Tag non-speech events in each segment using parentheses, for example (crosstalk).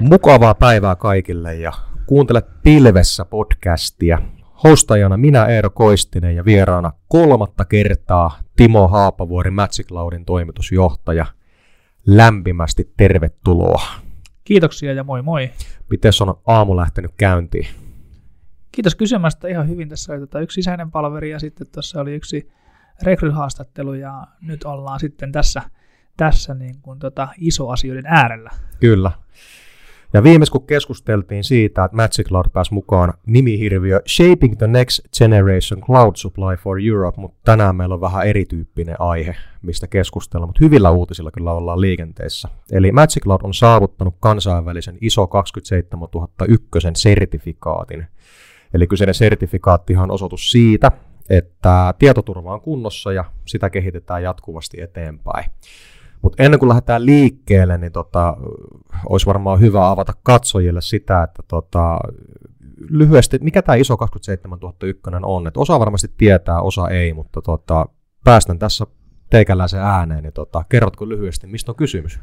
Mukavaa päivää kaikille ja kuuntelet Pilvessä podcastia. Hostajana minä Eero Koistinen ja vieraana kolmatta kertaa Timo Haapavuori Magic Cloudin toimitusjohtaja. Lämpimästi tervetuloa. Kiitoksia ja moi moi. Miten on aamu lähtenyt käyntiin? Kiitos kysymästä ihan hyvin. Tässä oli tota yksi sisäinen palveri ja sitten tuossa oli yksi rekryhaastattelu ja nyt ollaan sitten tässä, tässä niin kuin tota isoasioiden äärellä. Kyllä. Ja viimeis kun keskusteltiin siitä, että Magic Cloud pääsi mukaan nimihirviö Shaping the Next Generation Cloud Supply for Europe, mutta tänään meillä on vähän erityyppinen aihe, mistä keskustella, mutta hyvillä uutisilla kyllä ollaan liikenteessä. Eli Magic Cloud on saavuttanut kansainvälisen ISO 27001 sertifikaatin. Eli kyseinen sertifikaattihan on osoitus siitä, että tietoturva on kunnossa ja sitä kehitetään jatkuvasti eteenpäin. Mutta ennen kuin lähdetään liikkeelle, niin tota, olisi varmaan hyvä avata katsojille sitä, että tota, lyhyesti, mikä tämä ISO 27001 on. Et osa varmasti tietää, osa ei, mutta tota, päästän tässä teikäläisen ääneen, niin tota, kerrotko lyhyesti, mistä on kysymys?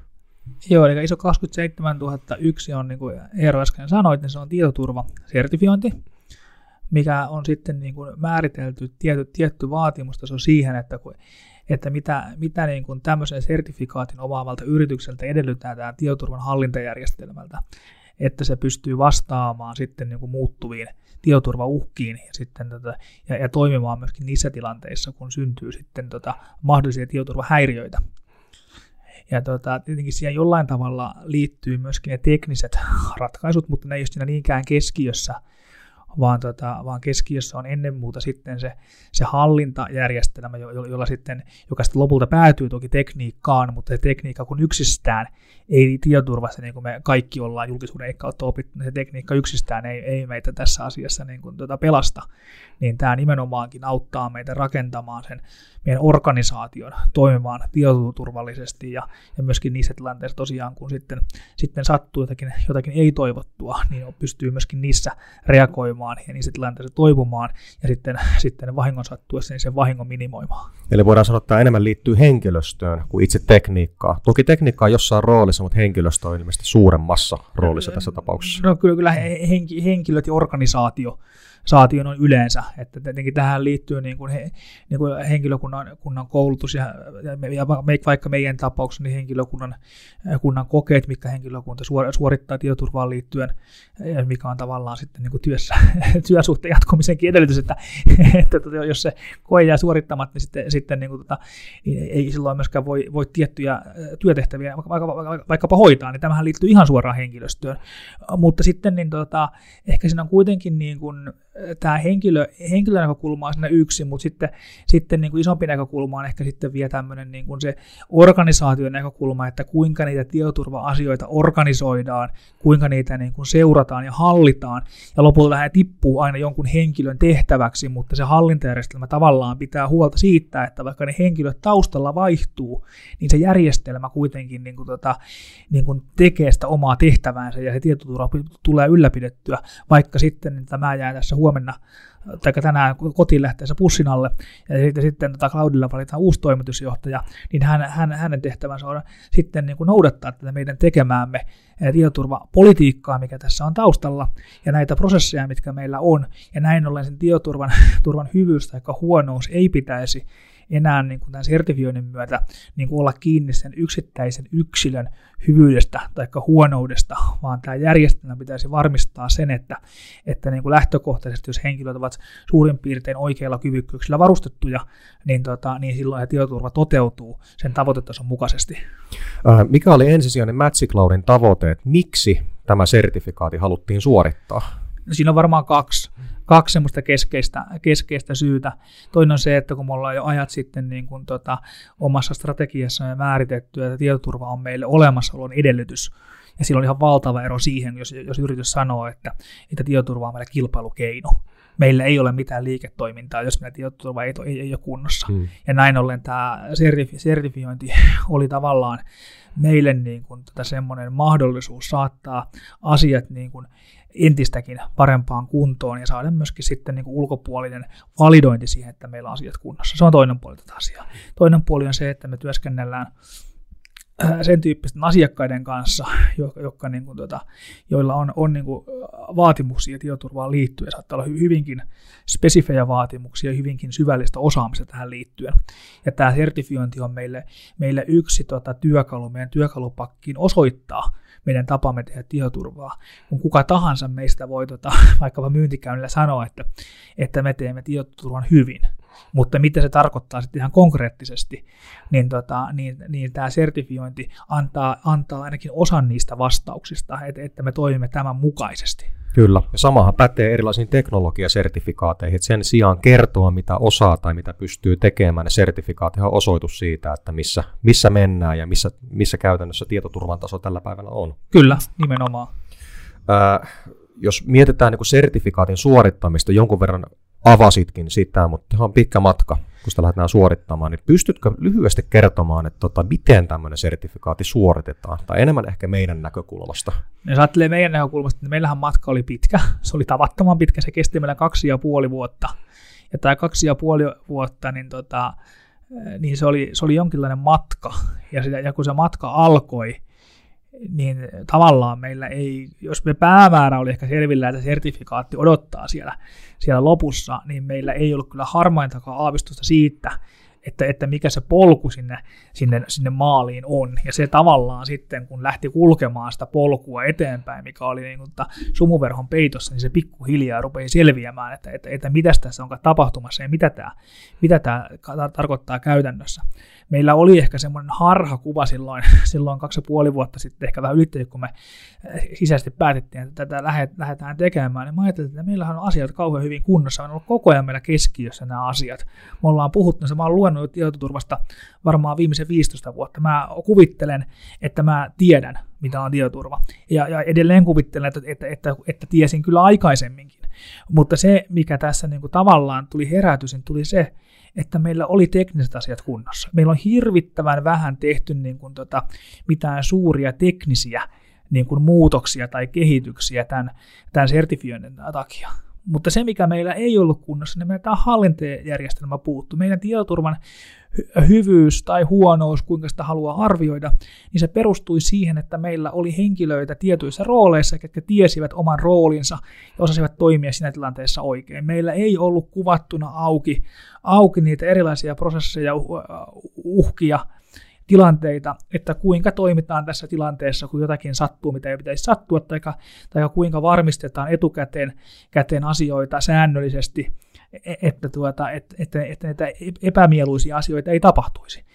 Joo, eli ISO 27001 on, niin kuin Eero äsken sanoit, niin se on tietoturvasertifiointi, mikä on sitten niin kuin määritelty tietty, tietty vaatimustaso siihen, että kun että mitä, mitä niin kuin tämmöisen sertifikaatin omaavalta yritykseltä edellytetään tietoturvan hallintajärjestelmältä, että se pystyy vastaamaan sitten niin kuin muuttuviin tietoturvauhkiin ja, sitten tota, ja, ja toimimaan myöskin niissä tilanteissa, kun syntyy sitten tota, mahdollisia tietoturvahäiriöitä. Ja tota, tietenkin siihen jollain tavalla liittyy myöskin ne tekniset (laughs) ratkaisut, mutta ne ei ole siinä niinkään keskiössä, vaan, tota, vaan keskiössä on ennen muuta sitten se, se hallintajärjestelmä, jolla, jolla sitten, joka sitten lopulta päätyy toki tekniikkaan, mutta se tekniikka kun yksistään ei tietoturvassa, niin kuin me kaikki ollaan julkisuuden kautta opittu, niin se tekniikka yksistään ei, ei meitä tässä asiassa niin kuin tuota pelasta, niin tämä nimenomaankin auttaa meitä rakentamaan sen meidän organisaation toimimaan tietoturvallisesti ja, ja myöskin niissä tilanteissa tosiaan, kun sitten, sitten sattuu jotakin, jotakin ei-toivottua, niin pystyy myöskin niissä reagoimaan ja niissä tilanteissa toipumaan ja sitten, sitten vahingon sattuessa niin sen vahingon minimoimaan. Eli voidaan sanoa, että tämä enemmän liittyy henkilöstöön kuin itse tekniikkaan. Toki tekniikka on jossain roolissa, mutta henkilöstö on ilmeisesti suuremmassa roolissa tässä tapauksessa. No kyllä, kyllä henkilöt ja organisaatio saation on yleensä. Että tietenkin tähän liittyy niin kuin he, niin kuin henkilökunnan kunnan koulutus ja, ja, ja vaikka meidän tapauksessa niin henkilökunnan kunnan kokeet, mikä henkilökunta suorittaa tietoturvaan liittyen, ja mikä on tavallaan sitten niin kuin työssä, (laughs) työsuhteen jatkumisenkin edellytys, että, (laughs) että tota, jos se koe jää suorittamatta, niin sitten, sitten niin kuin, tota, niin ei silloin myöskään voi, voi tiettyjä työtehtäviä vaikka, vaikka, vaikkapa hoitaa, niin tämähän liittyy ihan suoraan henkilöstöön. Mutta sitten niin tota, ehkä siinä on kuitenkin niin kuin, tämä henkilö, henkilönäkökulma on siinä yksi, mutta sitten, sitten niin kuin isompi näkökulma on ehkä sitten vielä tämmöinen niin kuin se organisaation näkökulma, että kuinka niitä tietoturva-asioita organisoidaan, kuinka niitä niin kuin seurataan ja hallitaan, ja lopulta hän tippuu aina jonkun henkilön tehtäväksi, mutta se hallintajärjestelmä tavallaan pitää huolta siitä, että vaikka ne henkilöt taustalla vaihtuu, niin se järjestelmä kuitenkin niin kuin tota, niin kuin tekee sitä omaa tehtäväänsä, ja se tietoturva tulee ylläpidettyä, vaikka sitten että mä jään tässä huomenna tai tänään kotiin lähteessä pussin alle, ja sitten, sitten tota Cloudilla valitaan uusi toimitusjohtaja, niin hän, hän, hänen tehtävänsä on sitten niin kuin noudattaa tätä meidän tekemäämme tietoturvapolitiikkaa, mikä tässä on taustalla, ja näitä prosesseja, mitkä meillä on, ja näin ollen sen tietoturvan (laughs) turvan hyvyys tai huonous ei pitäisi enää niin kuin tämän sertifioinnin myötä niin kuin olla kiinni sen yksittäisen yksilön hyvyydestä tai huonoudesta, vaan tämä järjestelmä pitäisi varmistaa sen, että, että niin kuin lähtökohtaisesti, jos henkilöt ovat suurin piirtein oikeilla kyvykkyyksillä varustettuja, niin, tota, niin silloin se tietoturva toteutuu sen tavoitetason mukaisesti. Mikä oli ensisijainen Magic Cloudin tavoite, että miksi tämä sertifikaati haluttiin suorittaa? No siinä on varmaan kaksi kaksi semmoista keskeistä, keskeistä syytä. Toinen on se, että kun me ollaan jo ajat sitten niin kuin tota, omassa strategiassa määritetty, että tietoturva on meille olemassaolon edellytys, ja sillä on ihan valtava ero siihen, jos, jos yritys sanoo, että, että tietoturva on meille kilpailukeino. Meillä ei ole mitään liiketoimintaa, jos meidän tietoturva ei, ei, ei ole kunnossa. Hmm. Ja näin ollen tämä sertifi, sertifiointi (laughs) oli tavallaan meille niin kuin, tätä semmoinen mahdollisuus saattaa asiat niin kuin, entistäkin parempaan kuntoon ja saada myöskin sitten niin kuin ulkopuolinen validointi siihen, että meillä on asiat kunnossa. Se on toinen puoli tätä asiaa. Toinen puoli on se, että me työskennellään sen tyyppisten asiakkaiden kanssa, jotka, jotka niin kuin, tota, joilla on, on niin kuin, vaatimuksia tietoturvaan liittyen. Saattaa olla hyvinkin spesifejä vaatimuksia, hyvinkin syvällistä osaamista tähän liittyen. Ja tämä sertifiointi on meille, meille yksi tota, työkalu meidän työkalupakkiin osoittaa meidän tapamme tehdä tietoturvaa. Kun kuka tahansa meistä voi tota, (laughs) vaikkapa myyntikäynnillä sanoa, että, että me teemme tietoturvan hyvin, mutta mitä se tarkoittaa sitten ihan konkreettisesti, niin, tota, niin, niin tämä sertifiointi antaa, antaa ainakin osan niistä vastauksista, että, että me toimimme tämän mukaisesti. Kyllä, ja samahan pätee erilaisiin teknologiasertifikaateihin, että sen sijaan kertoa, mitä osaa tai mitä pystyy tekemään, ne sertifikaatit on osoitus siitä, että missä, missä mennään ja missä, missä käytännössä tietoturvan taso tällä päivällä on. Kyllä, nimenomaan. Ää, jos mietitään niin sertifikaatin suorittamista, jonkun verran avasitkin sitä, mutta on pitkä matka, kun sitä lähdetään suorittamaan, niin pystytkö lyhyesti kertomaan, että tota, miten tämmöinen sertifikaatti suoritetaan, tai enemmän ehkä meidän näkökulmasta? Jos ajattelee meidän näkökulmasta, niin meillähän matka oli pitkä, se oli tavattoman pitkä, se kesti meillä kaksi ja puoli vuotta, ja tämä kaksi ja puoli vuotta, niin, tota, niin se, oli, se oli jonkinlainen matka, ja, sitä, ja kun se matka alkoi, niin tavallaan meillä ei, jos me päämäärä oli ehkä selvillä, että sertifikaatti odottaa siellä, siellä lopussa, niin meillä ei ollut kyllä harmaintakaan aavistusta siitä, että, että mikä se polku sinne, sinne, sinne maaliin on. Ja se tavallaan sitten, kun lähti kulkemaan sitä polkua eteenpäin, mikä oli niin kuin sumuverhon peitossa, niin se pikkuhiljaa rupesi selviämään, että, että, että mitä tässä on tapahtumassa ja mitä tämä, mitä tämä tarkoittaa käytännössä meillä oli ehkä semmoinen harhakuva silloin, (laughs) silloin kaksi ja puoli vuotta sitten, ehkä vähän ylittäjä, kun me eh, sisäisesti päätettiin, että tätä lähdetään tekemään, niin mä ajattelin, että meillähän on asiat kauhean hyvin kunnossa, on ollut koko ajan meillä keskiössä nämä asiat. Me ollaan puhuttu, mä oon luennut tietoturvasta varmaan viimeisen 15 vuotta. Mä kuvittelen, että mä tiedän, mitä on tietoturva. Ja, ja edelleen kuvittelen, että, että, että, että tiesin kyllä aikaisemminkin. Mutta se, mikä tässä niin kuin tavallaan tuli herätys, tuli se, että meillä oli tekniset asiat kunnossa. Meillä on hirvittävän vähän tehty niin kuin tota, mitään suuria teknisiä niin kuin muutoksia tai kehityksiä tämän, tämän sertifioinnin takia. Mutta se, mikä meillä ei ollut kunnossa, niin meidän tämä hallintajärjestelmä puuttu. Meidän tietoturvan hyvyys tai huonous, kuinka sitä haluaa arvioida, niin se perustui siihen, että meillä oli henkilöitä tietyissä rooleissa, jotka tiesivät oman roolinsa ja osasivat toimia siinä tilanteessa oikein. Meillä ei ollut kuvattuna auki, auki niitä erilaisia prosesseja, uhkia, tilanteita, että kuinka toimitaan tässä tilanteessa, kun jotakin sattuu, mitä ei pitäisi sattua, tai, tai kuinka varmistetaan etukäteen käteen asioita säännöllisesti, e, että, tuota, että, että, että näitä epämieluisia asioita ei tapahtuisi.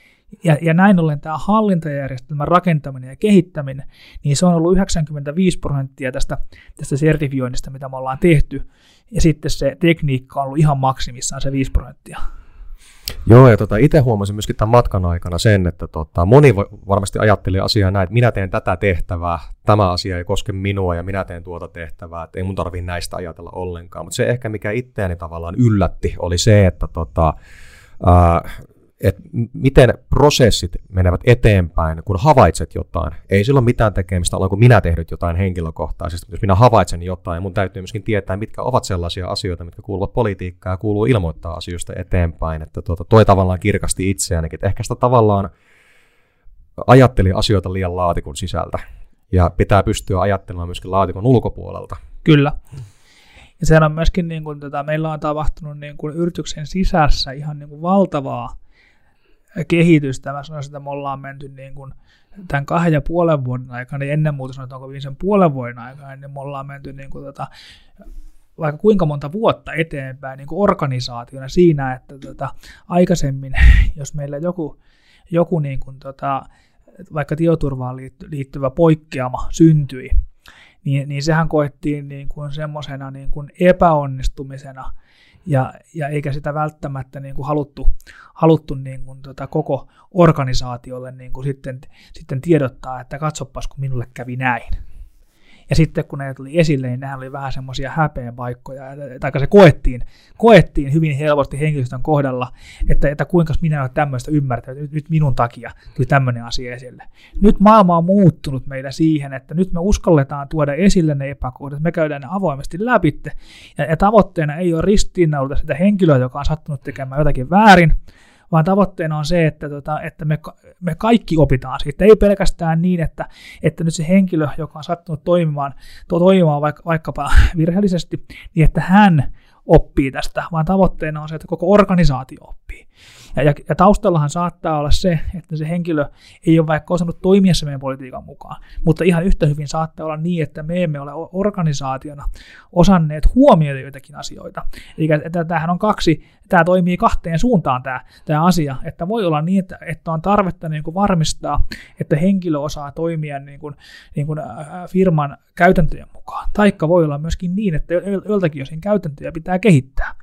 Ja, ja näin ollen tämä hallintajärjestelmän rakentaminen ja kehittäminen, niin se on ollut 95 prosenttia tästä, tästä sertifioinnista, mitä me ollaan tehty, ja sitten se tekniikka on ollut ihan maksimissaan se 5 prosenttia. Joo, ja tota, itse huomasin myöskin tämän matkan aikana sen, että tota, moni varmasti ajatteli asiaa näin, että minä teen tätä tehtävää, tämä asia ei koske minua ja minä teen tuota tehtävää, että ei mun tarvitse näistä ajatella ollenkaan. Mutta se ehkä, mikä itseäni tavallaan yllätti, oli se, että tota, ää, että miten prosessit menevät eteenpäin, kun havaitset jotain. Ei sillä mitään tekemistä, olenko minä tehnyt jotain henkilökohtaisesti. Jos minä havaitsen jotain, mun täytyy myöskin tietää, mitkä ovat sellaisia asioita, mitkä kuuluvat politiikkaan ja kuuluu ilmoittaa asioista eteenpäin. Että tuota, toi tavallaan kirkasti itseänikin. Että ehkä sitä tavallaan ajatteli asioita liian laatikon sisältä. Ja pitää pystyä ajattelemaan myöskin laatikon ulkopuolelta. Kyllä. Ja sehän on myöskin, niin kuin, tätä, meillä on tapahtunut niin kuin yrityksen sisässä ihan niin kuin valtavaa kehitystä. Mä sanoisin, että me ollaan menty niin kuin tämän kahden ja puolen vuoden aikana, niin ennen muuta sanoin, että onko viimeisen puolen vuoden aikana, niin me ollaan menty niin kuin tota, vaikka kuinka monta vuotta eteenpäin niin kuin organisaationa siinä, että tota, aikaisemmin, (laughs) jos meillä joku, joku niin kuin tota, vaikka tietoturvaan liittyvä poikkeama syntyi, niin, niin sehän koettiin niin kuin semmoisena niin kuin epäonnistumisena, ja, ja eikä sitä välttämättä niin kuin haluttu, haluttu niin kuin tota koko organisaatiolle niin kuin sitten, sitten tiedottaa, että katsopas kun minulle kävi näin. Ja sitten kun ne tuli esille, niin nämä oli vähän semmoisia häpeän paikkoja, tai se koettiin, koettiin hyvin helposti henkilöstön kohdalla, että, että kuinka minä olen tämmöistä ymmärtänyt, nyt, nyt minun takia tuli tämmöinen asia esille. Nyt maailma on muuttunut meillä siihen, että nyt me uskalletaan tuoda esille ne epäkohdat, me käydään ne avoimesti läpi, ja, ja tavoitteena ei ole ristiinnaulita sitä henkilöä, joka on sattunut tekemään jotakin väärin, vaan tavoitteena on se, että, tota, että me, me kaikki opitaan siitä. Ei pelkästään niin, että, että nyt se henkilö, joka on sattunut toimimaan, to, toimimaan vaikka, vaikkapa (laughs) virheellisesti, niin että hän oppii tästä, vaan tavoitteena on se, että koko organisaatio oppii. Ja, ja, ja taustallahan saattaa olla se, että se henkilö ei ole vaikka osannut toimia se meidän politiikan mukaan, mutta ihan yhtä hyvin saattaa olla niin, että me emme ole organisaationa osanneet huomioida joitakin asioita. Eli tämähän on kaksi, tämä toimii kahteen suuntaan tämä, tämä asia, että voi olla niin, että, että on tarvetta niin kuin varmistaa, että henkilö osaa toimia niin kuin, niin kuin firman käytäntöjen mukaan. Taikka voi olla myöskin niin, että joiltakin osin käytäntöjä pitää kehittää.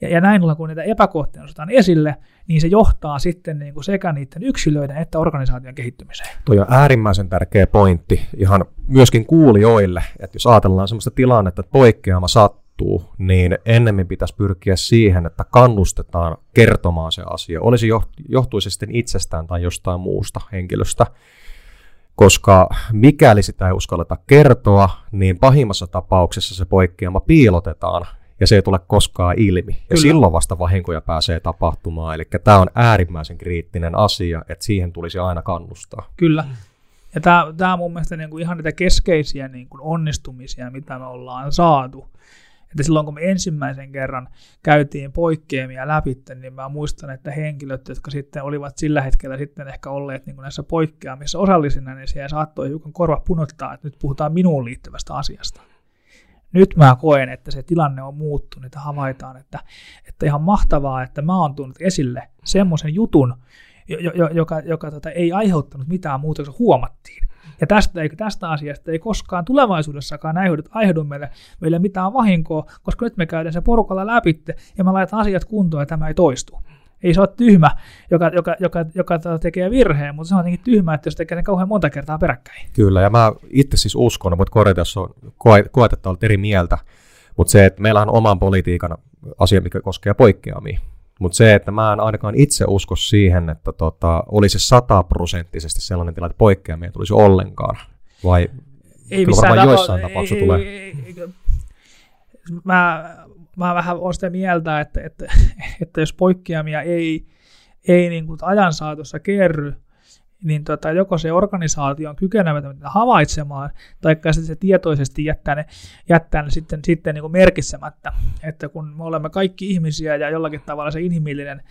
Ja, ja näin ollen, kun niitä epäkohtia otetaan esille, niin se johtaa sitten niin kuin sekä niiden yksilöiden että organisaation kehittymiseen. Tuo on äärimmäisen tärkeä pointti ihan myöskin kuulijoille, että jos ajatellaan sellaista tilannetta, että poikkeama sattuu, niin ennemmin pitäisi pyrkiä siihen, että kannustetaan kertomaan se asia, olisi johtuisi sitten itsestään tai jostain muusta henkilöstä koska mikäli sitä ei uskalleta kertoa, niin pahimmassa tapauksessa se poikkeama piilotetaan ja se ei tule koskaan ilmi. Ja Kyllä. silloin vasta vahinkoja pääsee tapahtumaan. Eli tämä on äärimmäisen kriittinen asia, että siihen tulisi aina kannustaa. Kyllä. Ja tämä, tämä on mun mielestä niin kuin ihan niitä keskeisiä niin kuin onnistumisia, mitä me ollaan saatu. Että silloin kun me ensimmäisen kerran käytiin poikkeamia läpi, niin mä muistan, että henkilöt, jotka sitten olivat sillä hetkellä sitten ehkä olleet niin kuin näissä poikkeamissa osallisina, niin siellä saattoi hiukan korva punottaa, että nyt puhutaan minuun liittyvästä asiasta nyt mä koen, että se tilanne on muuttunut ja havaitaan, että, että ihan mahtavaa, että mä oon tuonut esille semmoisen jutun, joka, joka, joka tota, ei aiheuttanut mitään muuta, kun huomattiin. Ja tästä, tästä asiasta ei koskaan tulevaisuudessakaan aiheudu, aiheudu meille, meille mitään vahinkoa, koska nyt me käydään se porukalla läpi ja me laitetaan asiat kuntoon ja tämä ei toistu. Ei se ole tyhmä, joka, joka, joka, joka tekee virheen, mutta se on jotenkin tyhmä, että jos tekee sen kauhean monta kertaa peräkkäin. Kyllä, ja mä itse siis uskon, mutta korjata, jos on koet, että olet eri mieltä, mutta se, että meillä on oman politiikan asia, mikä koskee poikkeamia. Mutta se, että mä en ainakaan itse usko siihen, että tota, olisi sataprosenttisesti sellainen tilanne, että poikkeamia tulisi ollenkaan. Vai ei kyllä varmaan joissain tapauksissa tulee. Ei, ei, ei, mä mä vähän olen sitä mieltä, että, että, (laughs) että jos poikkeamia ei, ei niin kuin ajan saatossa kerry, niin tota, joko se organisaatio on kykenemätön havaitsemaan, tai sitten se tietoisesti jättää ne, jättää ne sitten, sitten niin kuin merkitsemättä. Että kun me olemme kaikki ihmisiä ja jollakin tavalla se inhimillinen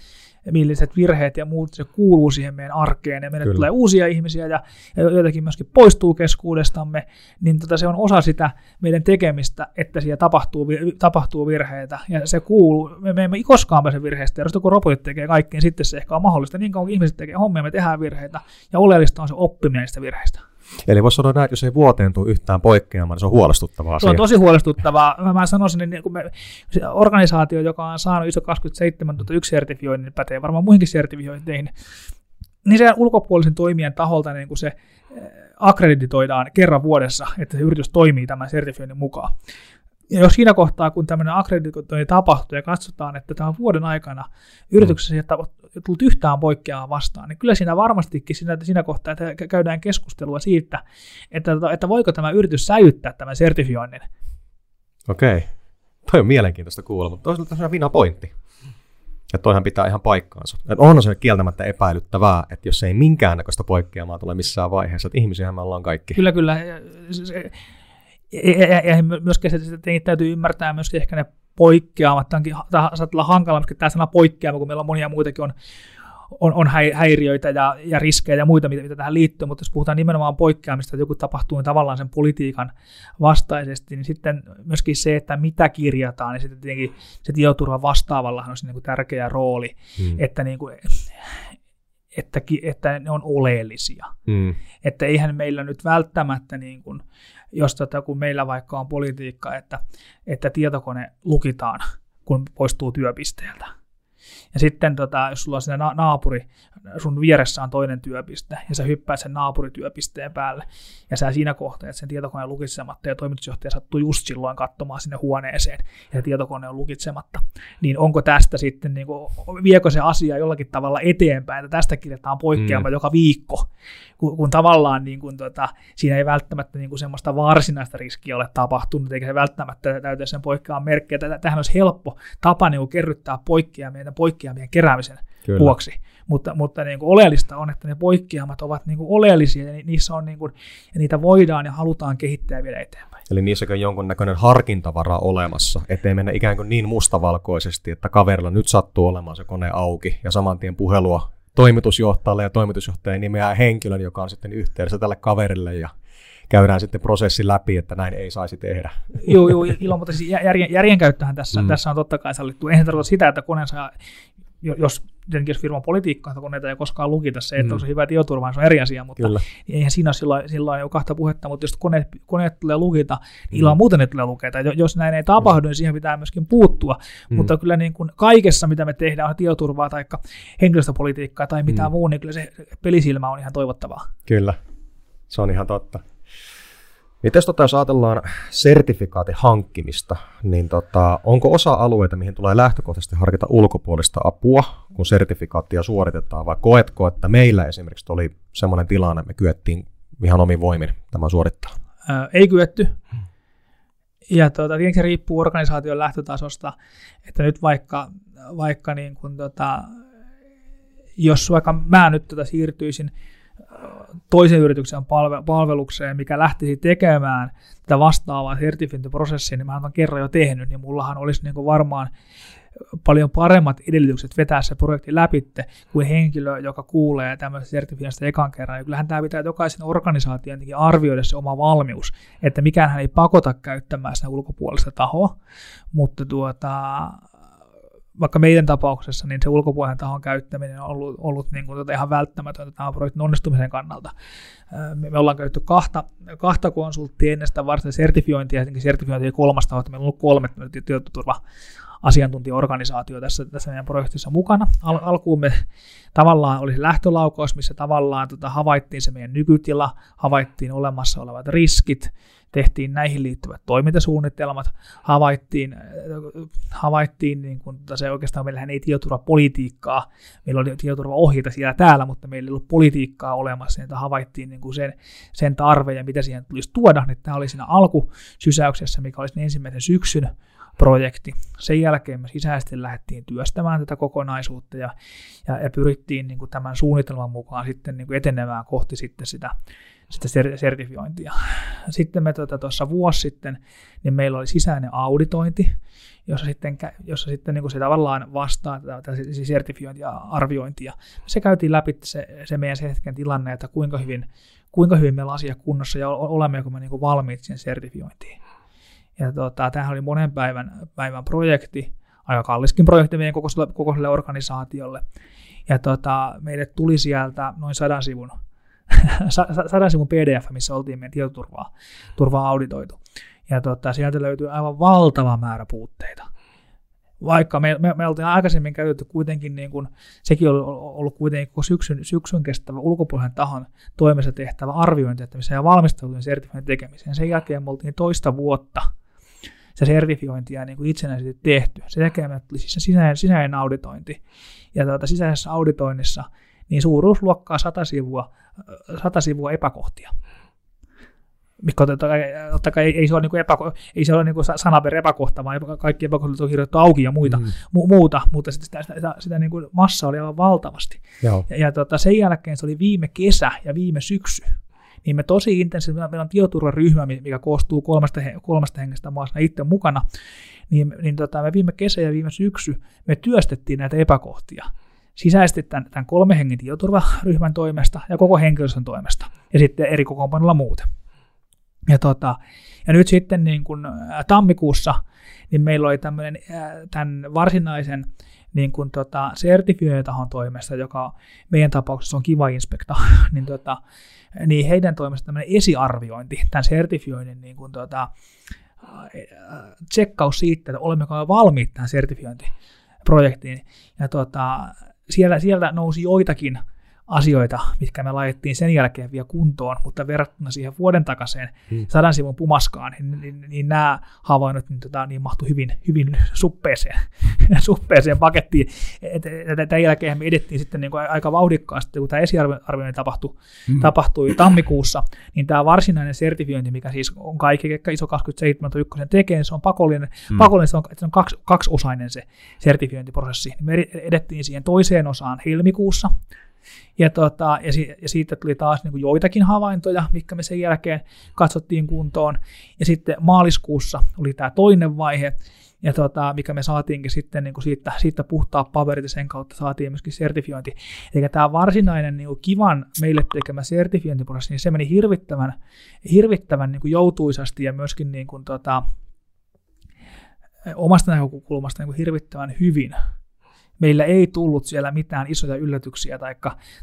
milliset virheet ja muut, se kuuluu siihen meidän arkeen ja meille Kyllä. tulee uusia ihmisiä ja, ja joitakin myöskin poistuu keskuudestamme, niin tota, se on osa sitä meidän tekemistä, että siellä tapahtuu, tapahtuu virheitä ja se kuuluu, me, me emme koskaan pääse virheistä, ja kun robotit tekee kaikkea, niin sitten se ehkä on mahdollista, niin kauan kuin ihmiset tekee hommia, me tehdään virheitä ja oleellista on se oppiminen niistä virheistä. Eli voisi sanoa näin, että jos ei vuoteen tule yhtään poikkeamaan, niin se on huolestuttavaa Se on tosi huolestuttavaa. Mä sanoisin, että niin me, se organisaatio, joka on saanut ISO 27001 sertifioinnin, pätee varmaan muihinkin sertifiointeihin, niin se ulkopuolisen toimijan taholta niin kuin se eh, akkreditoidaan kerran vuodessa, että se yritys toimii tämän sertifioinnin mukaan. Ja jos siinä kohtaa, kun tämmöinen akkreditointi tapahtuu ja katsotaan, että tämän vuoden aikana yrityksessä ei ole tullut yhtään poikkeamaa vastaan, niin kyllä siinä varmastikin siinä, siinä kohtaa että käydään keskustelua siitä, että, että voiko tämä yritys säilyttää tämän sertifioinnin. Okei. Toi on mielenkiintoista kuulla, mutta toisaalta se on vina pointti. Ja toihan pitää ihan paikkaansa. Et on se kieltämättä epäilyttävää, että jos ei minkäännäköistä poikkeamaa tule missään vaiheessa, että ihmisiä me ollaan kaikki. Kyllä, kyllä. Se, ja, ja, ja myöskin se, että täytyy ymmärtää myöskin ehkä ne poikkeamat, onkin saattaa olla hankala myöskin tämä sana poikkeama, kun meillä on monia muitakin on, on, on häiriöitä ja, ja riskejä ja muita, mitä, mitä tähän liittyy, mutta jos puhutaan nimenomaan poikkeamista, että joku tapahtuu niin tavallaan sen politiikan vastaisesti, niin sitten myöskin se, että mitä kirjataan, niin sitten tietenkin se tietoturva vastaavalla on niin kuin tärkeä rooli, hmm. että, niin kuin, että, että ne on oleellisia. Hmm. Että eihän meillä nyt välttämättä niin kuin, jos tota, kun meillä vaikka on politiikka, että, että tietokone lukitaan, kun poistuu työpisteeltä. Ja sitten tota, jos sulla on siinä naapuri, sun vieressä on toinen työpiste, ja sä hyppäät sen naapurityöpisteen päälle, ja sä siinä kohtaa, että sen tietokoneen lukitsematta, ja toimitusjohtaja sattuu just silloin katsomaan sinne huoneeseen, ja tietokone on lukitsematta, niin onko tästä sitten, niin kuin, viekö se asia jollakin tavalla eteenpäin, että tästä kirjataan poikkeama mm. joka viikko, kun, kun tavallaan niin kuin, tota, siinä ei välttämättä niin kuin semmoista varsinaista riskiä ole tapahtunut, eikä se välttämättä täytä sen poikkeaman merkkejä. Tähän olisi helppo tapa niin kuin kerryttää poikkeamien, poikkeamien keräämisen Kyllä. vuoksi. Mutta, mutta niin kuin oleellista on, että ne poikkeamat ovat niin kuin oleellisia ja niissä on niin kuin, ja niitä voidaan ja halutaan kehittää ja viedä eteenpäin. Eli niissä on jonkunnäköinen harkintavara olemassa, ettei mennä ikään kuin niin mustavalkoisesti, että kaverilla nyt sattuu olemaan se kone auki ja saman tien puhelua toimitusjohtajalle ja toimitusjohtaja nimeää henkilön, joka on sitten yhteydessä tälle kaverille ja käydään sitten prosessi läpi, että näin ei saisi tehdä. Joo, joo ilman muuta siis järjen, järjen käyttöhän tässä, mm. tässä on totta kai sallittu. Eihän tarkoita sitä, että kone saa, jos tietenkin jos firman politiikka, että koneita ei koskaan lukita se, että mm. on se hyvä tietoturva, se on eri asia, mutta Kyllä. eihän siinä ole silloin, silloin jo kahta puhetta, mutta jos koneet, koneet tulee lukita, niin ilman mm. muuten ne tulee lukita. Jos näin ei tapahdu, mm. niin siihen pitää myöskin puuttua, mm. mutta kyllä niin kuin kaikessa, mitä me tehdään, on tietoturvaa tai henkilöstöpolitiikkaa tai mitään mm. muu, niin kyllä se pelisilmä on ihan toivottavaa. Kyllä, se on ihan totta. Mites tota, jos ajatellaan sertifikaatin hankkimista, niin tota, onko osa alueita, mihin tulee lähtökohtaisesti harkita ulkopuolista apua, kun sertifikaattia suoritetaan, vai koetko, että meillä esimerkiksi oli semmoinen tilanne, että me kyettiin ihan omin voimin tämä suorittaa? Ää, ei kyetty. Ja tuota, tietenkin se riippuu organisaation lähtötasosta, että nyt vaikka, vaikka niin kun, tota, jos vaikka mä nyt tota siirtyisin toisen yrityksen palve- palvelukseen, mikä lähtisi tekemään tätä vastaavaa sertifiointiprosessia, niin mä olen kerran jo tehnyt, niin mullahan olisi niin kuin varmaan paljon paremmat edellytykset vetää se projekti läpitte kuin henkilö, joka kuulee tämmöisestä sertifioinnista ekan kerran. Ja kyllähän tämä pitää jokaisen organisaation arvioida se oma valmius, että mikään hän ei pakota käyttämään sitä ulkopuolista tahoa, mutta tuota, vaikka meidän tapauksessa niin se ulkopuolisen tahon käyttäminen on ollut, ollut niin kuin, tota ihan välttämätöntä tämän projektin onnistumisen kannalta. Me, me ollaan käytetty kahta, kahta konsulttia ennen sitä varsinaista sertifiointia, ja sertifiointia kolmasta tahoa, meillä on ollut kolme tietoturva asiantuntijaorganisaatio tässä, tässä meidän projektissa mukana. Al- alkuun me tavallaan oli se lähtölaukaus, missä tavallaan tota, havaittiin se meidän nykytila, havaittiin olemassa olevat riskit, tehtiin näihin liittyvät toimintasuunnitelmat, havaittiin, havaittiin niin kuin, tota, se oikeastaan meillähän ei tietoturvapolitiikkaa, meillä oli tietoturvaohjeita siellä täällä, mutta meillä ei ollut politiikkaa olemassa, niin havaittiin niin sen, sen tarve ja mitä siihen tulisi tuoda, niin tämä oli siinä alkusysäyksessä, mikä oli ensimmäisen syksyn projekti. Sen jälkeen me sisäisesti lähdettiin työstämään tätä kokonaisuutta ja, ja, ja pyrittiin niin kuin tämän suunnitelman mukaan sitten niin kuin etenemään kohti sitten sitä, sitä sertifiointia. Sitten me tuota, tuossa vuosi sitten, niin meillä oli sisäinen auditointi, jossa sitten, jossa sitten niin kuin se tavallaan vastaa tätä sertifiointia arviointia. Se käytiin läpi se, se meidän sen hetken tilanne, että kuinka hyvin, kuinka hyvin meillä on asia kunnossa ja olemmeko me niin kuin valmiit siihen sertifiointiin. Ja tota, tämähän oli monen päivän, päivän projekti, aika kalliskin projekti meidän kokoiselle, kokoiselle organisaatiolle. Ja tota, meille tuli sieltä noin sadan sivun, (laughs) sadan sivun pdf, missä oltiin meidän tietoturvaa turvaa auditoitu. Ja tota, sieltä löytyy aivan valtava määrä puutteita. Vaikka me, me, me oltiin aikaisemmin käytetty kuitenkin, niin kuin, sekin oli ollut kuitenkin koko syksyn, syksyn kestävä ulkopuolisen tahon toimessa tehtävä arviointi, että missä ja valmistautuin sertifioinnin tekemiseen. Sen jälkeen me oltiin toista vuotta – se sertifiointia niin kuin itsenäisesti tehty. Jälkeen me tuli siis sisäinen, sisäinen auditointi. Ja tuota, sisäisessä auditoinnissa niin suuruusluokkaa 100 sivua, 100 sivua epäkohtia. Mikä totta kai, totta kai ei, ei, se ole, niin epä, ei se ole niin sana per epäkohta, vaan kaikki epäkohdat on kirjoitettu auki ja muita, mm. mu, muuta, mutta sitä, sitä, sitä, sitä niin kuin massa oli aivan valtavasti. Joo. Ja, ja tota, sen jälkeen se oli viime kesä ja viime syksy, niin me tosi intensiivisesti, meillä on tietoturvaryhmä, mikä koostuu kolmesta, kolmesta hengestä maassa itse mukana, niin, niin tota, me viime kesä ja viime syksy me työstettiin näitä epäkohtia. Sisäisesti tämän, tämän kolme hengen tietoturvaryhmän toimesta ja koko henkilöstön toimesta. Ja sitten eri kokoonpanolla muuten. Ja, tota, ja nyt sitten niin kun, tammikuussa niin meillä oli tämmöinen, tämän varsinaisen niin kuin tota, sertifiointahon toimesta, joka meidän tapauksessa on Kiva Inspekta, (laughs) niin, tota, niin heidän toimesta tämmöinen esiarviointi, tämän sertifioinnin niin kuin, tota, tsekkaus siitä, että olemmeko valmiit tähän sertifiointiprojektiin. Ja tota, siellä, siellä nousi joitakin asioita, mitkä me laitettiin sen jälkeen vielä kuntoon, mutta verrattuna siihen vuoden takaisin hmm. sadan sivun pumaskaan, niin, niin, niin nämä havainnot niin, tota, niin mahtui hyvin, hyvin suppeeseen, (laughs) suppeeseen pakettiin. Tämän jälkeen me edettiin sitten niin kuin aika vauhdikkaasti, kun tämä esiarviointi tapahtui, hmm. tapahtui tammikuussa, niin tämä varsinainen sertifiointi, mikä siis on kaikki, ketkä ISO 271 tekee, se on pakollinen, hmm. pakollinen se on, se on kaksi, kaksiosainen se sertifiointiprosessi. Me edettiin siihen toiseen osaan helmikuussa, ja, tota, ja, si, ja siitä tuli taas niin kuin joitakin havaintoja, mitkä me sen jälkeen katsottiin kuntoon. Ja sitten maaliskuussa oli tämä toinen vaihe, ja tota, mikä me saatiinkin sitten niin kuin siitä, siitä puhtaa paperit ja sen kautta saatiin myöskin sertifiointi. Eli tämä varsinainen niin kuin kivan meille tekemä sertifiointiprosessi, niin se meni hirvittävän, hirvittävän niin kuin joutuisasti ja myöskin niin kuin, tota, omasta näkökulmasta niin kuin hirvittävän hyvin meillä ei tullut siellä mitään isoja yllätyksiä tai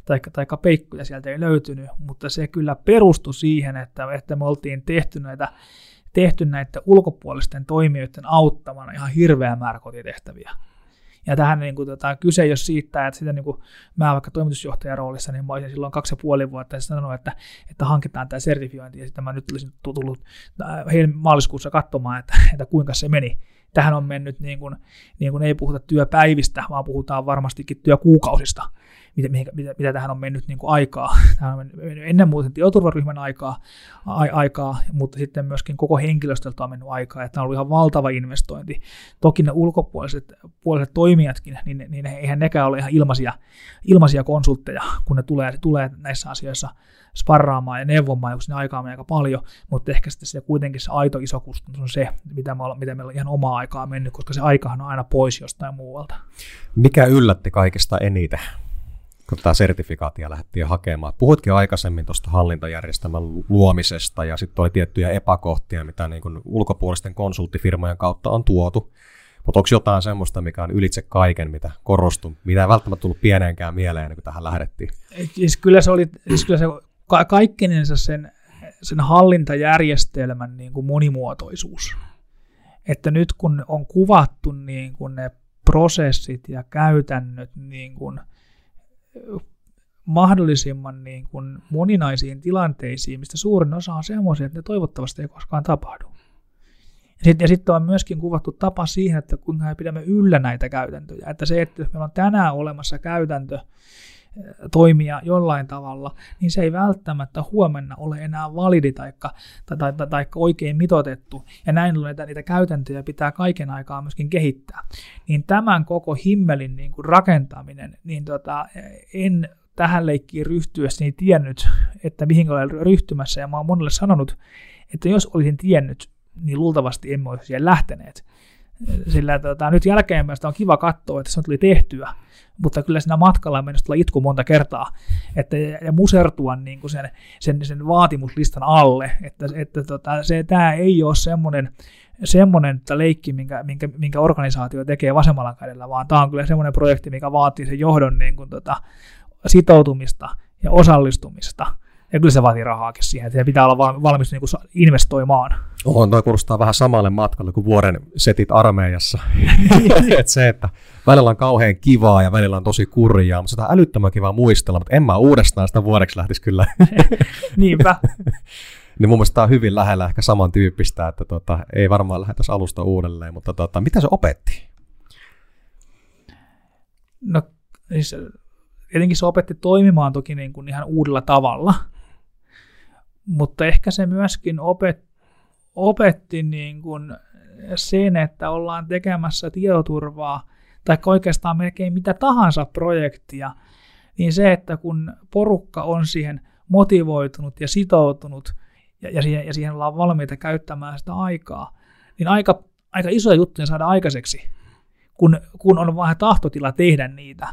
taikka, taikka peikkoja sieltä ei löytynyt, mutta se kyllä perustui siihen, että, että me oltiin tehty näitä, tehty näitä ulkopuolisten toimijoiden auttamana ihan hirveä määrä kotitehtäviä. Ja tähän niin kuin, tota, kyse jos siitä, että sitä, niin kuin, mä vaikka toimitusjohtajan roolissa, niin mä olisin silloin kaksi ja puoli vuotta sanonut, että, että hankitaan tämä sertifiointi, ja sitten mä nyt olisin tullut äh, maaliskuussa katsomaan, että, että kuinka se meni tähän on mennyt, niin kuin, niin kuin ei puhuta työpäivistä, vaan puhutaan varmastikin työkuukausista, mitä, mitä, mitä tähän on mennyt niin kuin aikaa. (laughs) Tähän on mennyt ennen muuta tietoturvaryhmän aikaa, a, aikaa, mutta sitten myöskin koko henkilöstöltä on mennyt aikaa, että tämä on ollut ihan valtava investointi. Toki ne ulkopuoliset puoliset toimijatkin, niin, niin eihän nekään ole ihan ilmaisia, ilmaisia konsultteja, kun ne tulee, tulee näissä asioissa sparraamaan ja neuvomaan, kun sinne aikaa menee aika paljon, mutta ehkä sitten se kuitenkin se aito iso kustannus on se, mitä, me olla, mitä meillä on ihan omaa aikaa mennyt, koska se aikahan on aina pois jostain muualta. Mikä yllätti kaikista eniten? Kun tämä sertifikaatia lähdettiin hakemaan. Puhutkin aikaisemmin tuosta hallintajärjestelmän luomisesta ja sitten oli tiettyjä epäkohtia, mitä niin kuin ulkopuolisten konsulttifirmojen kautta on tuotu. Mutta onko jotain semmoista, mikä on ylitse kaiken, mitä korostui, mitä ei välttämättä tullut pieneenkään mieleen, kun tähän lähdettiin? Siis kyllä se oli, siis kyllä se ka- kaikkinensa sen, sen hallintajärjestelmän niin kuin monimuotoisuus. Että nyt kun on kuvattu niin kuin ne prosessit ja käytännöt niin kuin mahdollisimman niin kuin moninaisiin tilanteisiin, mistä suurin osa on semmoisia, että ne toivottavasti ei koskaan tapahdu. Ja sitten, sitten on myöskin kuvattu tapa siihen, että kuinka me pidämme yllä näitä käytäntöjä. Että se, että jos meillä on tänään olemassa käytäntö, toimia jollain tavalla, niin se ei välttämättä huomenna ole enää validi tai, tai, tai, tai, oikein mitotettu. Ja näin ollen niitä, niitä käytäntöjä pitää kaiken aikaa myöskin kehittää. Niin tämän koko himmelin niin kuin rakentaminen, niin tota, en tähän leikkiin ryhtyessä niin tiennyt, että mihin olen ryhtymässä, ja mä oon monelle sanonut, että jos olisin tiennyt, niin luultavasti emme olisi siihen lähteneet. Sillä tota, nyt jälkeenpäin on kiva katsoa, että se tuli tehtyä, mutta kyllä siinä matkalla on mennyt itku monta kertaa, että, ja musertua niin kuin sen, sen, sen vaatimuslistan alle, että, että tota, se, tämä ei ole semmoinen, semmoinen että leikki, minkä, minkä, minkä organisaatio tekee vasemmalla kädellä, vaan tämä on kyllä semmoinen projekti, mikä vaatii sen johdon niin kuin, tota, sitoutumista ja osallistumista. Ja kyllä se vaatii rahaakin siihen, että pitää olla valmis niin kuin investoimaan. On, toi kuulostaa vähän samalle matkalle kuin vuoden setit armeijassa. (laughs) et se, että välillä on kauhean kivaa ja välillä on tosi kurjaa, mutta sitä on älyttömän kivaa muistella, mutta en mä uudestaan sitä vuodeksi lähtisi kyllä. (laughs) Niinpä. (laughs) niin mun mielestä tämä on hyvin lähellä ehkä samantyyppistä, että tota, ei varmaan lähdettäisi alusta uudelleen, mutta tota, mitä se opetti? No siis tietenkin se opetti toimimaan toki niin kuin ihan uudella tavalla – mutta ehkä se myöskin opet, opetti niin kuin sen, että ollaan tekemässä tietoturvaa tai oikeastaan melkein mitä tahansa projektia, niin se, että kun porukka on siihen motivoitunut ja sitoutunut ja, ja, siihen, ja siihen ollaan valmiita käyttämään sitä aikaa, niin aika, aika isoja juttuja saada aikaiseksi, kun, kun on vähän tahtotila tehdä niitä.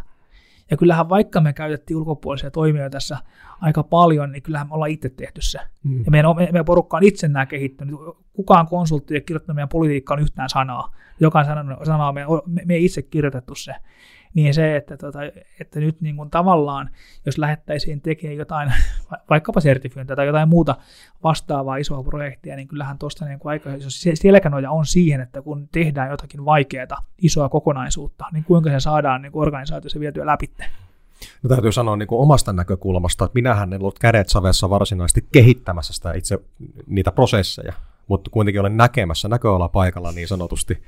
Ja kyllähän vaikka me käytettiin ulkopuolisia toimijoita tässä aika paljon, niin kyllähän me ollaan itse tehty se. Mm. Ja meidän, meidän porukka on itse nämä kehittänyt. Kukaan konsultti ei kirjoittanut meidän politiikkaan yhtään sanaa. Jokainen sanoo, sanoo me, me, me itse kirjoitettu se niin se, että, tota, että nyt niin kuin tavallaan, jos lähettäisiin tekemään jotain, (laughs) vaikkapa sertifiointia tai jotain muuta vastaavaa isoa projektia, niin kyllähän tuosta niin aika jos selkänoja on siihen, että kun tehdään jotakin vaikeaa, isoa kokonaisuutta, niin kuinka se saadaan niin kuin organisaatiossa vietyä läpi. No, täytyy sanoa niin kuin omasta näkökulmasta, että minähän en ollut kädet savessa varsinaisesti kehittämässä sitä itse niitä prosesseja, mutta kuitenkin olen näkemässä näköala paikalla niin sanotusti.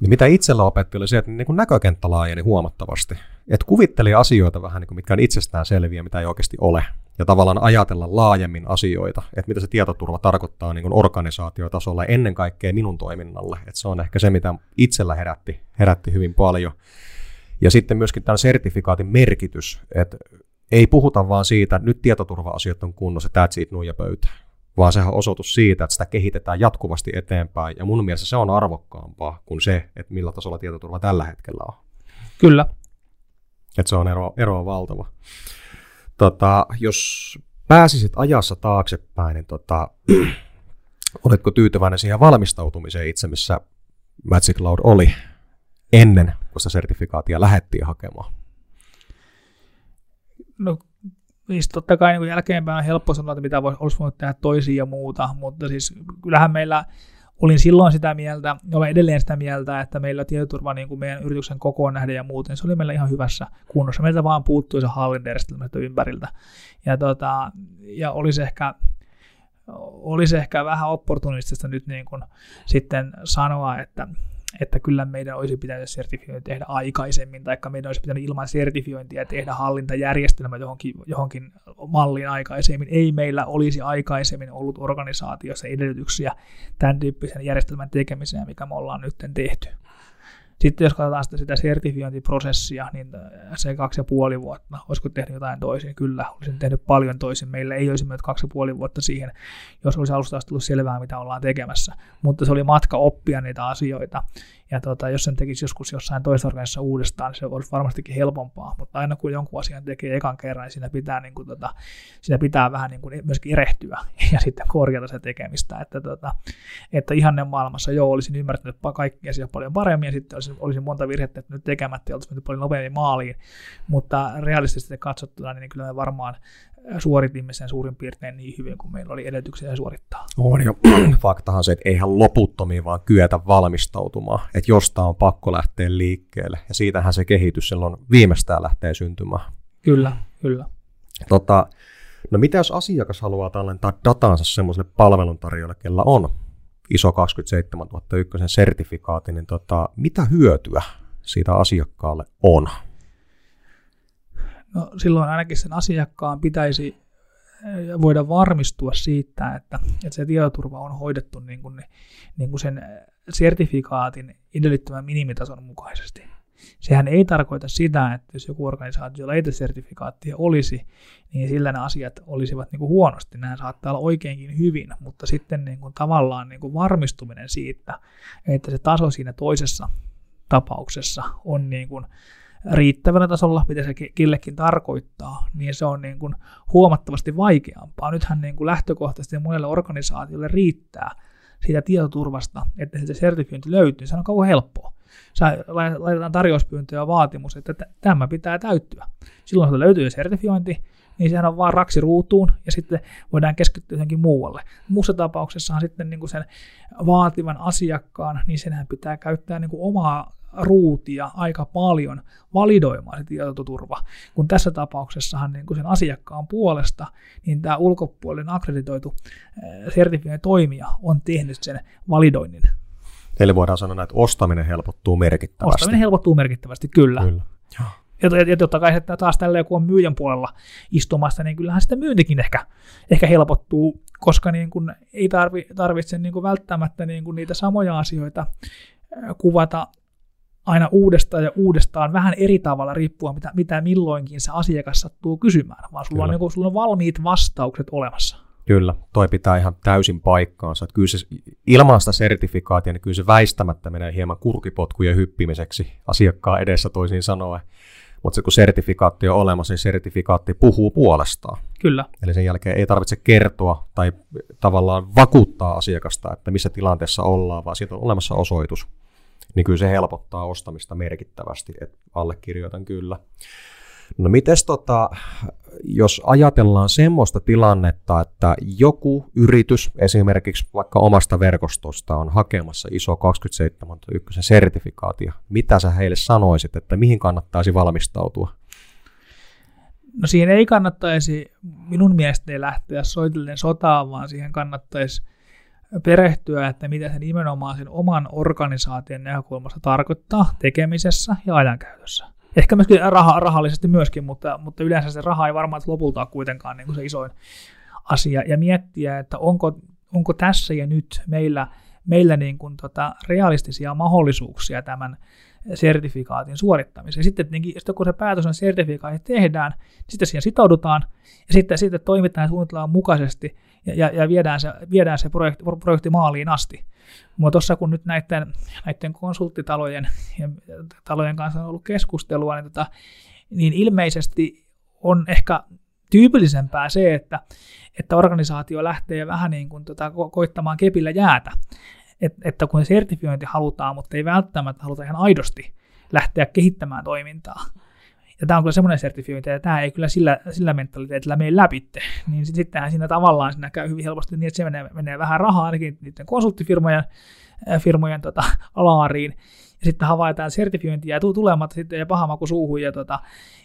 Niin mitä itsellä opetti oli se, että niin kuin näkökenttä laajeni huomattavasti. Että kuvitteli asioita vähän, niin kuin, mitkä on itsestään selviä, mitä ei oikeasti ole. Ja tavallaan ajatella laajemmin asioita, että mitä se tietoturva tarkoittaa niin kuin organisaatiotasolla ennen kaikkea minun toiminnalle. Että se on ehkä se, mitä itsellä herätti, herätti hyvin paljon. Ja sitten myöskin tämän sertifikaatin merkitys, että ei puhuta vaan siitä, että nyt tietoturva-asiat on kunnossa, that's it, nuija pöytä, vaan sehän on osoitus siitä, että sitä kehitetään jatkuvasti eteenpäin, ja mun mielestä se on arvokkaampaa kuin se, että millä tasolla tietoturva tällä hetkellä on. Kyllä. Että se on ero, ero on valtava. Tota, jos pääsisit ajassa taaksepäin, niin tota, (clears throat) oletko tyytyväinen siihen valmistautumiseen itse, missä Magic Cloud oli ennen, kun sitä sertifikaatia lähettiin hakemaan? No Siis totta kai niin jälkeenpäin on helppo sanoa, että mitä olisi voinut tehdä toisin ja muuta, mutta siis kyllähän meillä olin silloin sitä mieltä, olen edelleen sitä mieltä, että meillä tietoturva niin kuin meidän yrityksen kokoon nähden ja muuten, se oli meillä ihan hyvässä kunnossa. Meiltä vaan puuttui se hallintajärjestelmä ympäriltä. Ja, tota, ja olisi ehkä olisi ehkä vähän opportunistista nyt niin kuin sitten sanoa, että että kyllä meidän olisi pitänyt sertifiointi tehdä aikaisemmin, tai meidän olisi pitänyt ilman sertifiointia tehdä hallintajärjestelmä johonkin, johonkin malliin aikaisemmin. Ei meillä olisi aikaisemmin ollut organisaatiossa edellytyksiä tämän tyyppisen järjestelmän tekemiseen, mikä me ollaan nyt tehty. Sitten jos katsotaan sitä, sitä sertifiointiprosessia, niin se kaksi ja puoli vuotta, olisiko tehnyt jotain toisin? Kyllä, olisin tehnyt paljon toisin. Meillä ei olisi mennyt kaksi ja puoli vuotta siihen, jos olisi alusta asti tullut selvää, mitä ollaan tekemässä. Mutta se oli matka oppia niitä asioita. Ja tota, jos sen tekisi joskus jossain toisessa organisaatiossa uudestaan, niin se olisi varmastikin helpompaa. Mutta aina kun jonkun asian tekee ekan kerran, niin siinä pitää, niin kuin, tota, siinä pitää vähän niin kuin myöskin erehtyä (laughs) ja sitten korjata se tekemistä. Että, tota, että ihanne maailmassa, joo, olisin ymmärtänyt kaikki asiat paljon paremmin ja sitten olisin, olisin monta virhettä nyt tekemättä ja mennyt paljon nopeammin maaliin. Mutta realistisesti katsottuna, niin kyllä me varmaan suoritimme sen suurin piirtein niin hyvin kuin meillä oli edellytyksiä suorittaa. On jo. (clears throat) Faktahan se, että eihän loputtomiin vaan kyetä valmistautumaan, että jostain on pakko lähteä liikkeelle, ja siitähän se kehitys silloin viimeistään lähtee syntymään. Kyllä, kyllä. Tota, no mitä jos asiakas haluaa tallentaa datansa semmoiselle palveluntarjoajalle, kella on ISO 27001 sertifikaatti, niin tota, mitä hyötyä siitä asiakkaalle on? No, silloin ainakin sen asiakkaan pitäisi eh, voida varmistua siitä, että, että se tietoturva on hoidettu niin kuin, niin kuin sen sertifikaatin edellyttämän minimitason mukaisesti. Sehän ei tarkoita sitä, että jos joku organisaatio ei sertifikaattia olisi, niin sillä ne asiat olisivat niin kuin huonosti. Nämä saattaa olla oikeinkin hyvin, mutta sitten niin kuin tavallaan niin kuin varmistuminen siitä, että se taso siinä toisessa tapauksessa on niin kuin riittävällä tasolla, mitä se killekin tarkoittaa, niin se on niin kuin huomattavasti vaikeampaa. Nythän niin kuin lähtökohtaisesti monelle organisaatiolle riittää siitä tietoturvasta, että se sertifiointi löytyy. Se on kauan helppoa. Sä laitetaan tarjouspyyntö ja vaatimus, että tämä pitää täyttyä. Silloin se löytyy sertifiointi, niin sehän on vaan raksi ruutuun ja sitten voidaan keskittyä johonkin muualle. Muussa tapauksessahan sitten niin kuin sen vaativan asiakkaan, niin senhän pitää käyttää niin kuin omaa ruutia aika paljon validoimaan se tietoturva, kun tässä tapauksessahan niin kuin sen asiakkaan puolesta niin tämä ulkopuolinen akkreditoitu sertifioinnin toimija on tehnyt sen validoinnin. Eli voidaan sanoa, että ostaminen helpottuu merkittävästi. Ostaminen helpottuu merkittävästi, kyllä. kyllä. Ja, ja, ja totta kai että taas tällä kun on myyjän puolella istumassa, niin kyllähän sitä myyntikin ehkä, ehkä helpottuu, koska niin kun ei tarvi, tarvitse niin kun välttämättä niin kun niitä samoja asioita kuvata aina uudestaan ja uudestaan vähän eri tavalla riippuen, mitä, mitä milloinkin se asiakas sattuu kysymään, vaan sulla on, niin kuin, sulla on valmiit vastaukset olemassa. Kyllä, toi pitää ihan täysin paikkaansa. Että kyllä se, ilman sitä sertifikaatia, niin kyllä se väistämättä menee hieman kurkipotkujen hyppimiseksi asiakkaan edessä toisin sanoen. Mutta se kun sertifikaatti on olemassa, niin sertifikaatti puhuu puolestaan. Kyllä. Eli sen jälkeen ei tarvitse kertoa tai tavallaan vakuuttaa asiakasta, että missä tilanteessa ollaan, vaan siitä on olemassa osoitus niin kyllä se helpottaa ostamista merkittävästi, että allekirjoitan kyllä. No mites tota, jos ajatellaan semmoista tilannetta, että joku yritys esimerkiksi vaikka omasta verkostosta on hakemassa ISO 271 sertifikaatia, mitä sä heille sanoisit, että mihin kannattaisi valmistautua? No siihen ei kannattaisi minun mielestäni lähteä soitellen sotaan, vaan siihen kannattaisi perehtyä, että mitä se nimenomaan sen oman organisaation näkökulmasta tarkoittaa tekemisessä ja ajankäytössä. Ehkä myöskin rah- rahallisesti myöskin, mutta, mutta yleensä se raha ei varmaan lopulta ole kuitenkaan niin kuin se isoin asia. Ja miettiä, että onko, onko tässä ja nyt meillä, meillä niin kuin tota realistisia mahdollisuuksia tämän sertifikaatin suorittamiseen. Sitten, sitten kun se päätös on sertifikaatti tehdään, niin sitten siihen sitoudutaan ja sitten, sitten toimitaan suunnitellaan mukaisesti ja, ja, viedään, se, viedään se projekti, projekti maaliin asti. Mutta tuossa kun nyt näiden, näiden konsulttitalojen ja talojen kanssa on ollut keskustelua, niin, tota, niin ilmeisesti on ehkä tyypillisempää se, että, että organisaatio lähtee vähän niin kuin tota, ko- koittamaan kepillä jäätä että kun sertifiointi halutaan, mutta ei välttämättä haluta ihan aidosti lähteä kehittämään toimintaa. Ja tämä on kyllä semmoinen sertifiointi, että tämä ei kyllä sillä, sillä mentaliteetillä mene läpi. (laughs) Niin sittenhän siinä tavallaan siinä käy hyvin helposti niin, että se menee, menee vähän rahaa ainakin niiden konsulttifirmojen firmojen tota, alaariin. Ja sitten havaitaan, että sertifiointi jää tulematta sitten ja paha maku suuhun ja, tota,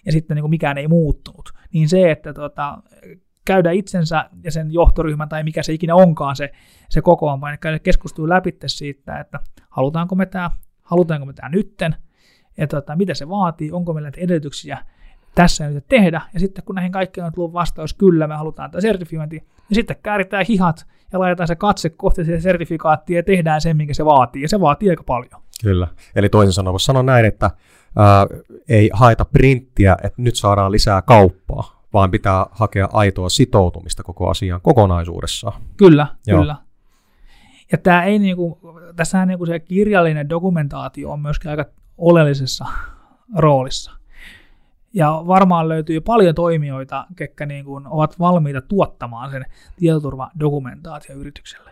ja sitten niin mikään ei muuttunut. Niin se, että tota, käydä itsensä ja sen johtoryhmän tai mikä se ikinä onkaan se, se kokoonpano, eli käydä keskustelua läpi siitä, että halutaanko me tämä, halutaanko me tämä nytten, ja tota, mitä se vaatii, onko meillä edellytyksiä tässä nyt tehdä, ja sitten kun näihin kaikkiin on tullut vastaus, kyllä me halutaan tämä sertifiointi, niin sitten kääritään hihat ja laitetaan se katse kohti se sertifikaattia ja tehdään sen, minkä se vaatii, ja se vaatii aika paljon. Kyllä, eli toisin sanoen voisi sanoa näin, että ää, ei haeta printtiä, että nyt saadaan lisää kauppaa, vaan pitää hakea aitoa sitoutumista koko asiaan kokonaisuudessaan. Kyllä, Joo. kyllä. Ja tämä ei niinku, tässähän niinku se kirjallinen dokumentaatio on myöskin aika oleellisessa roolissa. Ja varmaan löytyy paljon toimijoita, ketkä niinku ovat valmiita tuottamaan sen tietoturvadokumentaatio yritykselle.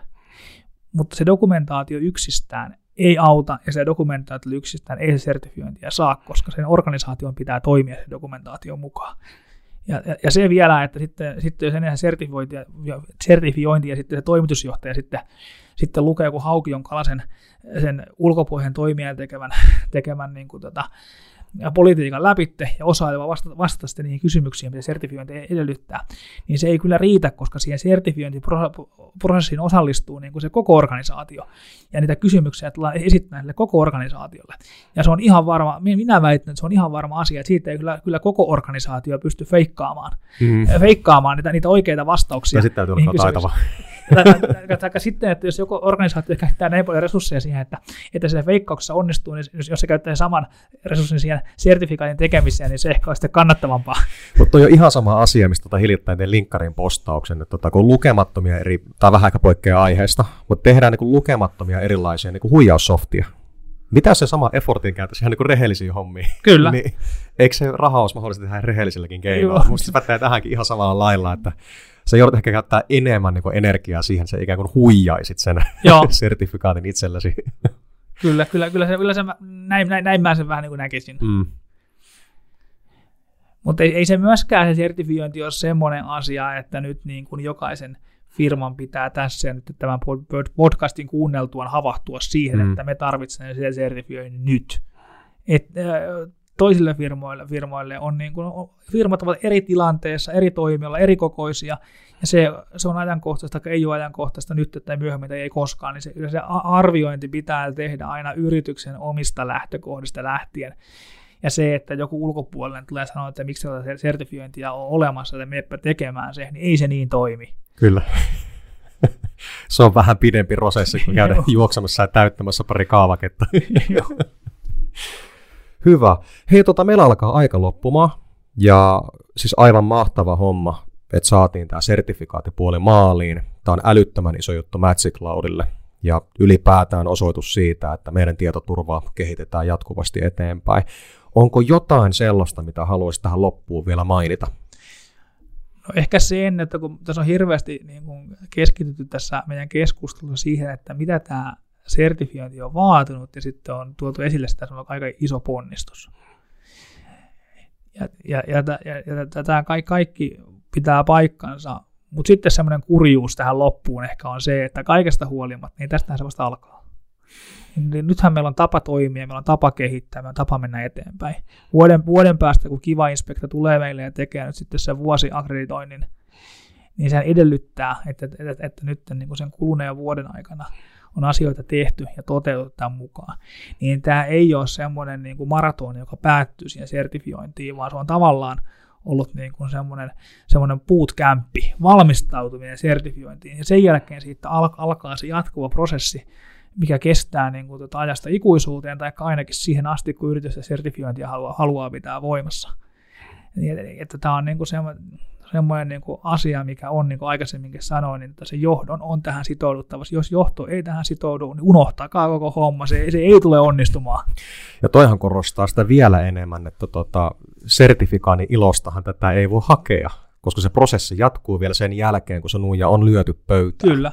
Mutta se dokumentaatio yksistään ei auta, ja se dokumentaatio yksistään ei se sertifiointia saa, koska sen organisaation pitää toimia se dokumentaation mukaan. Ja, ja, ja se vielä, että sitten, sitten jos enää sertifiointi ja, sertifiointi ja sitten se toimitusjohtaja sitten, sitten lukee joku Haukion kalasen sen ulkopuolen toimijan tekemän, tekemän niin kuin tota, politiikan läpitte ja osaa vastata, vastata sitten niihin kysymyksiin, mitä sertifiointi edellyttää, niin se ei kyllä riitä, koska siihen sertifiointiprosessiin osallistuu niin kuin se koko organisaatio. Ja niitä kysymyksiä tullaan esittämään sille koko organisaatiolle. Ja se on ihan varma, minä väitän, että se on ihan varma asia, että siitä ei kyllä, kyllä koko organisaatio pysty feikkaamaan, mm. feikkaamaan niitä, niitä oikeita vastauksia. Ja sitten täytyy olla taitava. tai sitten, että jos joku organisaatio käyttää näin paljon resursseja siihen, että, että se veikkauksessa onnistuu, niin jos, jos se käyttää saman resurssin siihen sertifikaatin tekemiseen, niin se ehkä on sitten kannattavampaa. Mutta on jo ihan sama asia, mistä tota hiljattain tein linkkarin postauksen, että tota, kun lukemattomia eri, tai vähän aika poikkeaa aiheesta, mutta tehdään niin lukemattomia erilaisia niin huijaussoftia, mitä se sama effortin käytössä ihan niin rehellisiä hommia? Kyllä. niin, eikö se raha olisi mahdollista tehdä rehellisilläkin keinoilla? Minusta se pätee tähänkin ihan samalla lailla, että sä joudut ehkä käyttää enemmän niin energiaa siihen, että sä ikään kuin huijaisit sen Joo. (laughs) sertifikaatin itsellesi. Kyllä, kyllä, kyllä, se, kyllä se, näin, näin, näin mä sen vähän niin kuin näkisin. Mm. Mutta ei, ei se myöskään se sertifiointi ole semmoinen asia, että nyt niin kuin jokaisen firman pitää tässä ja nyt tämän podcastin kuunneltuaan havahtua siihen, mm. että me tarvitsemme sen sertifioinnin nyt. Et, toisille firmoille, firmoille on niin kuin, firmat ovat eri tilanteessa, eri toimijoilla, eri kokoisia, ja se, se on ajankohtaista, tai ei ole ajankohtaista nyt tai myöhemmin tai ei koskaan, niin se, se arviointi pitää tehdä aina yrityksen omista lähtökohdista lähtien. Ja se, että joku ulkopuolinen tulee sanoa, että miksi tätä sertifiointia on olemassa, että meppä tekemään se, niin ei se niin toimi. Kyllä. (laughs) se on vähän pidempi prosessi, kun (laughs) käydä juoksemassa ja täyttämässä pari kaavaketta. (laughs) Hyvä. Hei, tota, meillä alkaa aika loppumaan. Ja siis aivan mahtava homma, että saatiin tämä sertifikaatipuoli maaliin. Tämä on älyttömän iso juttu Magic Cloudille ja ylipäätään osoitus siitä, että meidän tietoturvaa kehitetään jatkuvasti eteenpäin. Onko jotain sellaista, mitä haluaisit tähän loppuun vielä mainita? No ehkä sen, että kun tässä on hirveästi niin keskitytty tässä meidän keskustelussa siihen, että mitä tämä sertifiointi on vaatinut, ja sitten on tuotu esille sitä, että on aika iso ponnistus. Ja, ja, ja, ja, ja tätä kaikki pitää paikkansa, mutta sitten semmoinen kurjuus tähän loppuun ehkä on se, että kaikesta huolimatta, niin tästähän se vasta alkaa. niin nythän meillä on tapa toimia, meillä on tapa kehittää, meillä on tapa mennä eteenpäin. Vuoden, vuoden päästä, kun Kiva Inspekta tulee meille ja tekee nyt sitten sen vuosiakkreditoinnin, niin se edellyttää, että, että, että, että nyt niin sen kuluneen vuoden aikana on asioita tehty ja toteutettu tämän mukaan, niin tämä ei ole semmoinen niin kuin maraton, joka päättyy siihen sertifiointiin, vaan se on tavallaan ollut niin kuin semmoinen, semmoinen bootcampi, valmistautuminen sertifiointiin, ja sen jälkeen siitä alkaa se jatkuva prosessi, mikä kestää niin kuin tuota ajasta ikuisuuteen, tai ainakin siihen asti, kun yritys ja sertifiointia haluaa, haluaa pitää voimassa. Niin, että tämä on niin kuin semmoinen, semmoinen niin kuin asia, mikä on, niin kuin aikaisemminkin sanoin, niin että se johdon on tähän sitouduttava. Jos johto ei tähän sitoudu, niin unohtakaa koko homma, se, se ei tule onnistumaan. Ja toihan korostaa sitä vielä enemmän, että tota, sertifikaani ilostahan tätä ei voi hakea, koska se prosessi jatkuu vielä sen jälkeen, kun se nuija on lyöty pöytään. Kyllä.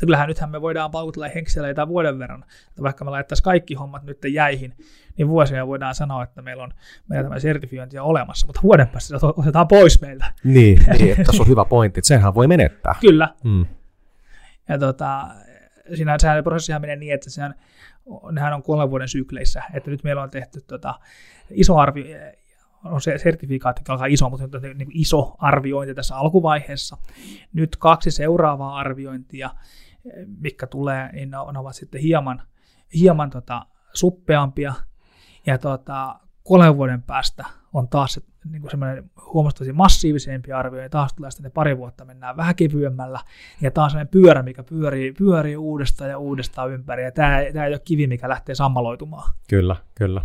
Että kyllähän nythän me voidaan paukutella henkseleitä vuoden verran, että vaikka me laittaisiin kaikki hommat nyt jäihin, niin vuosia voidaan sanoa, että meillä on meillä tämä sertifiointi on olemassa, mutta vuoden päästä se otetaan pois meiltä. Niin, (laughs) niin että se on hyvä pointti, että senhän voi menettää. Kyllä. Mm. Ja tota, siinä sehän prosessihan menee niin, että sehän, nehän on kolmen vuoden sykleissä, että nyt meillä on tehty tota, iso arvio, on se sertifikaatti alkaa iso, mutta nyt on niin iso arviointi tässä alkuvaiheessa. Nyt kaksi seuraavaa arviointia, mikä tulee, niin ne ovat sitten hieman, hieman tota, suppeampia, ja tota, kolmen vuoden päästä on taas niin kuin semmoinen huomattavasti massiivisempi arvio, ja taas tulee sitten pari vuotta mennään vähän kevyemmällä, ja taas semmoinen pyörä, mikä pyörii, pyörii uudestaan ja uudestaan ympäri, ja tämä, tämä ei ole kivi, mikä lähtee sammaloitumaan. Kyllä, kyllä.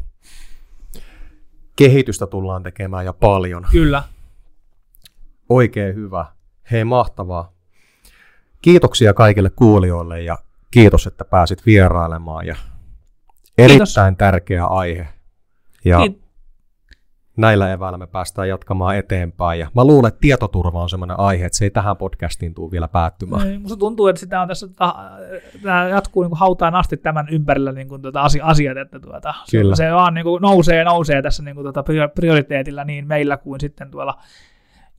Kehitystä tullaan tekemään ja paljon. Kyllä. Oikein hyvä. Hei, mahtavaa. Kiitoksia kaikille kuulijoille ja kiitos, että pääsit vierailemaan. Ja erittäin kiitos. tärkeä aihe. Ja Kiit- näillä eväillä me päästään jatkamaan eteenpäin. Ja mä luulen, että tietoturva on sellainen aihe, että se ei tähän podcastiin tule vielä päättymään. Ei, musta tuntuu, että sitä on tässä, tämä jatkuu niin kuin hautaan asti tämän ympärillä niin kuin tuota asiat, että tuota, Kyllä. se vaan niin kuin nousee ja nousee tässä niin kuin tuota prioriteetilla niin meillä kuin sitten tuolla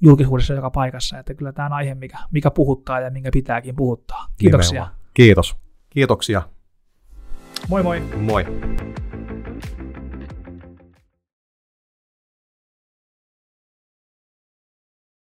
julkisuudessa joka paikassa, että kyllä tämä on aihe, mikä, mikä puhuttaa ja minkä pitääkin puhuttaa. Kiitoksia. Nimenomaan. Kiitos. Kiitoksia. Moi moi. Moi.